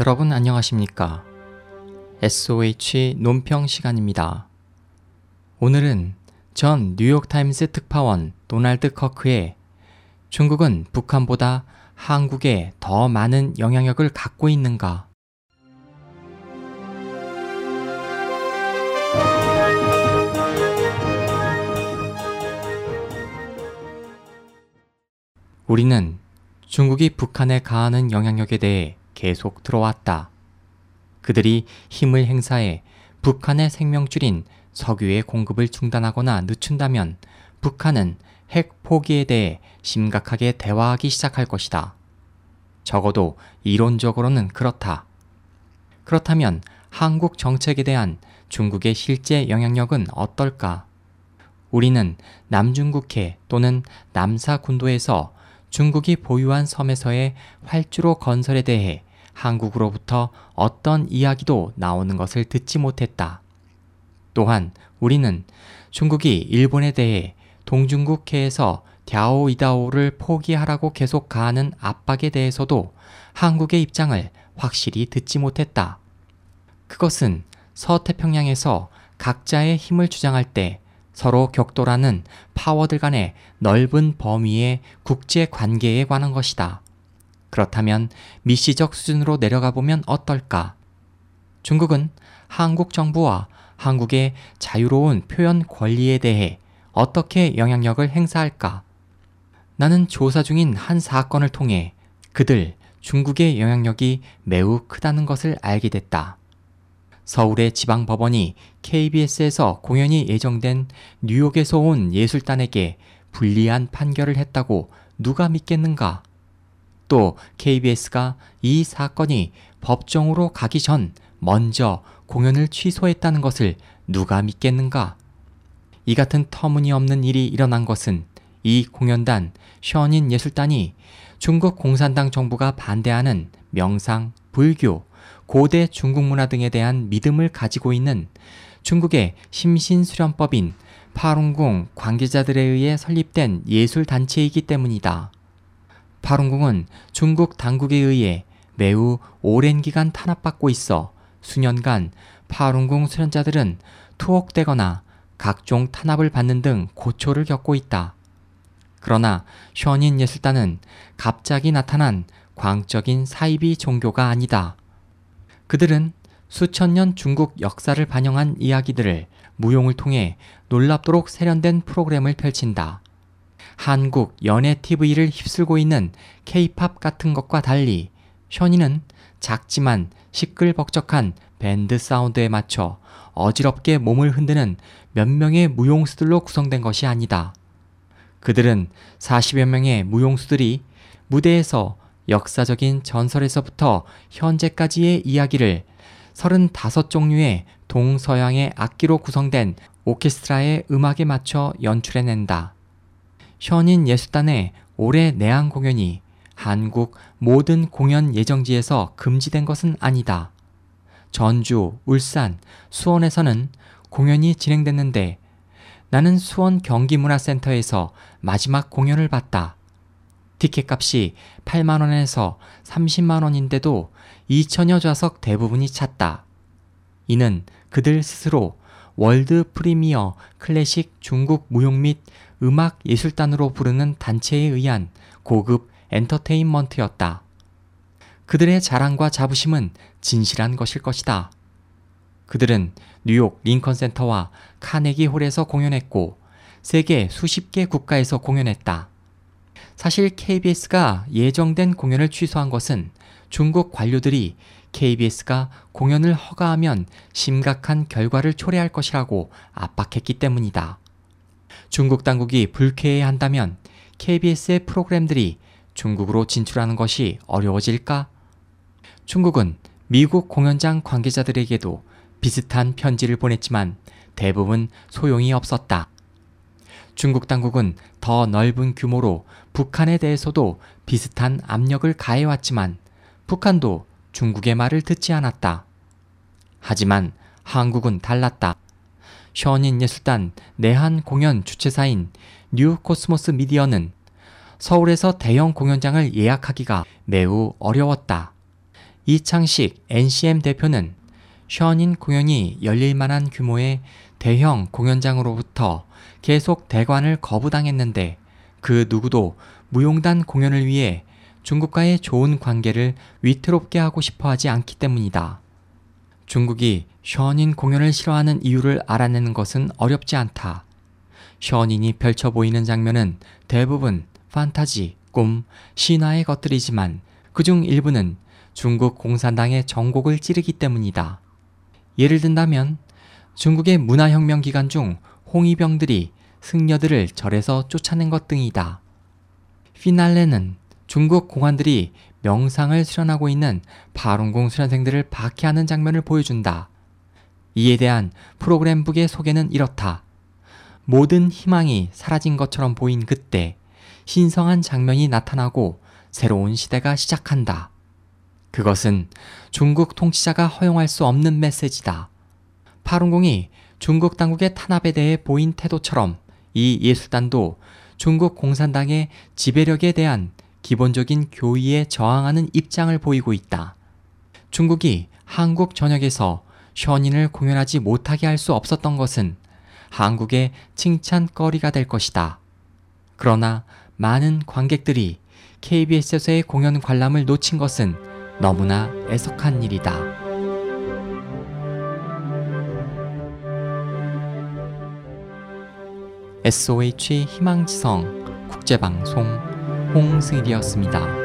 여러분 안녕하십니까? SOH 논평 시간입니다. 오늘은 전 뉴욕타임스 특파원 도날드 커크의 중국은 북한보다 한국에 더 많은 영향력을 갖고 있는가? 우리는 중국이 북한에 가하는 영향력에 대해 계속 들어왔다. 그들이 힘을 행사해 북한의 생명줄인 석유의 공급을 중단하거나 늦춘다면 북한은 핵 포기에 대해 심각하게 대화하기 시작할 것이다. 적어도 이론적으로는 그렇다. 그렇다면 한국 정책에 대한 중국의 실제 영향력은 어떨까? 우리는 남중국해 또는 남사군도에서 중국이 보유한 섬에서의 활주로 건설에 대해 한국으로부터 어떤 이야기도 나오는 것을 듣지 못했다. 또한 우리는 중국이 일본에 대해 동중국해에서 갸오이다오를 포기하라고 계속 가하는 압박에 대해서도 한국의 입장을 확실히 듣지 못했다. 그것은 서태평양에서 각자의 힘을 주장할 때 서로 격돌하는 파워들 간의 넓은 범위의 국제 관계에 관한 것이다. 그렇다면 미시적 수준으로 내려가 보면 어떨까? 중국은 한국 정부와 한국의 자유로운 표현 권리에 대해 어떻게 영향력을 행사할까? 나는 조사 중인 한 사건을 통해 그들 중국의 영향력이 매우 크다는 것을 알게 됐다. 서울의 지방법원이 KBS에서 공연이 예정된 뉴욕에서 온 예술단에게 불리한 판결을 했다고 누가 믿겠는가? 또 KBS가 이 사건이 법정으로 가기 전 먼저 공연을 취소했다는 것을 누가 믿겠는가? 이 같은 터무니없는 일이 일어난 것은 이 공연단 션인 예술단이 중국 공산당 정부가 반대하는 명상, 불교, 고대 중국 문화 등에 대한 믿음을 가지고 있는 중국의 심신수련법인 파룬궁 관계자들에 의해 설립된 예술단체이기 때문이다. 파룬궁은 중국 당국에 의해 매우 오랜 기간 탄압받고 있어 수년간 파룬궁 수련자들은 투옥되거나 각종 탄압을 받는 등 고초를 겪고 있다. 그러나 션인 예술단은 갑자기 나타난 광적인 사이비 종교가 아니다. 그들은 수천 년 중국 역사를 반영한 이야기들을 무용을 통해 놀랍도록 세련된 프로그램을 펼친다. 한국 연예 TV를 휩쓸고 있는 케이팝 같은 것과 달리 션이는 작지만 시끌벅적한 밴드 사운드에 맞춰 어지럽게 몸을 흔드는 몇 명의 무용수들로 구성된 것이 아니다. 그들은 40여 명의 무용수들이 무대에서 역사적인 전설에서부터 현재까지의 이야기를 35종류의 동서양의 악기로 구성된 오케스트라의 음악에 맞춰 연출해낸다. 현인 예술단의 올해 내한 공연이 한국 모든 공연 예정지에서 금지된 것은 아니다. 전주, 울산, 수원에서는 공연이 진행됐는데 나는 수원 경기문화센터에서 마지막 공연을 봤다. 티켓 값이 8만원에서 30만원인데도 2천여 좌석 대부분이 찼다. 이는 그들 스스로 월드 프리미어 클래식 중국 무용 및 음악 예술단으로 부르는 단체에 의한 고급 엔터테인먼트였다. 그들의 자랑과 자부심은 진실한 것일 것이다. 그들은 뉴욕 링컨 센터와 카네기 홀에서 공연했고 세계 수십 개 국가에서 공연했다. 사실 KBS가 예정된 공연을 취소한 것은 중국 관료들이 KBS가 공연을 허가하면 심각한 결과를 초래할 것이라고 압박했기 때문이다. 중국 당국이 불쾌해 한다면 KBS의 프로그램들이 중국으로 진출하는 것이 어려워질까? 중국은 미국 공연장 관계자들에게도 비슷한 편지를 보냈지만 대부분 소용이 없었다. 중국 당국은 더 넓은 규모로 북한에 대해서도 비슷한 압력을 가해왔지만 북한도 중국의 말을 듣지 않았다. 하지만 한국은 달랐다. 션윈 예술단 내한 공연 주최사인 뉴 코스모스 미디어는 서울에서 대형 공연장을 예약하기가 매우 어려웠다. 이창식 NCM 대표는 션윈 공연이 열릴 만한 규모의 대형 공연장으로부터 계속 대관을 거부당했는데 그 누구도 무용단 공연을 위해 중국과의 좋은 관계를 위태롭게 하고 싶어 하지 않기 때문이다. 중국이 션인 공연을 싫어하는 이유를 알아내는 것은 어렵지 않다. 션인이 펼쳐 보이는 장면은 대부분 판타지, 꿈, 신화의 것들이지만 그중 일부는 중국 공산당의 정곡을 찌르기 때문이다. 예를 든다면 중국의 문화혁명 기간 중 홍위병들이 승려들을 절에서 쫓아낸 것 등이다. 피날레는 중국 공안들이 명상을 수련하고 있는 파룬궁 수련생들을 박해하는 장면을 보여준다. 이에 대한 프로그램북의 소개는 이렇다. 모든 희망이 사라진 것처럼 보인 그때 신성한 장면이 나타나고 새로운 시대가 시작한다. 그것은 중국 통치자가 허용할 수 없는 메시지다. 파룬궁이 중국 당국의 탄압에 대해 보인 태도처럼 이 예술단도 중국 공산당의 지배력에 대한 기본적인 교의에 저항하는 입장을 보이고 있다. 중국이 한국 전역에서 션인을 공연하지 못하게 할 수 없었던 것은 한국의 칭찬거리가 될 것이다. 그러나 많은 관객들이 KBS에서의 공연 관람을 놓친 것은 너무나 애석한 일이다. SOH 희망지성 국제방송 홍승일이었습니다.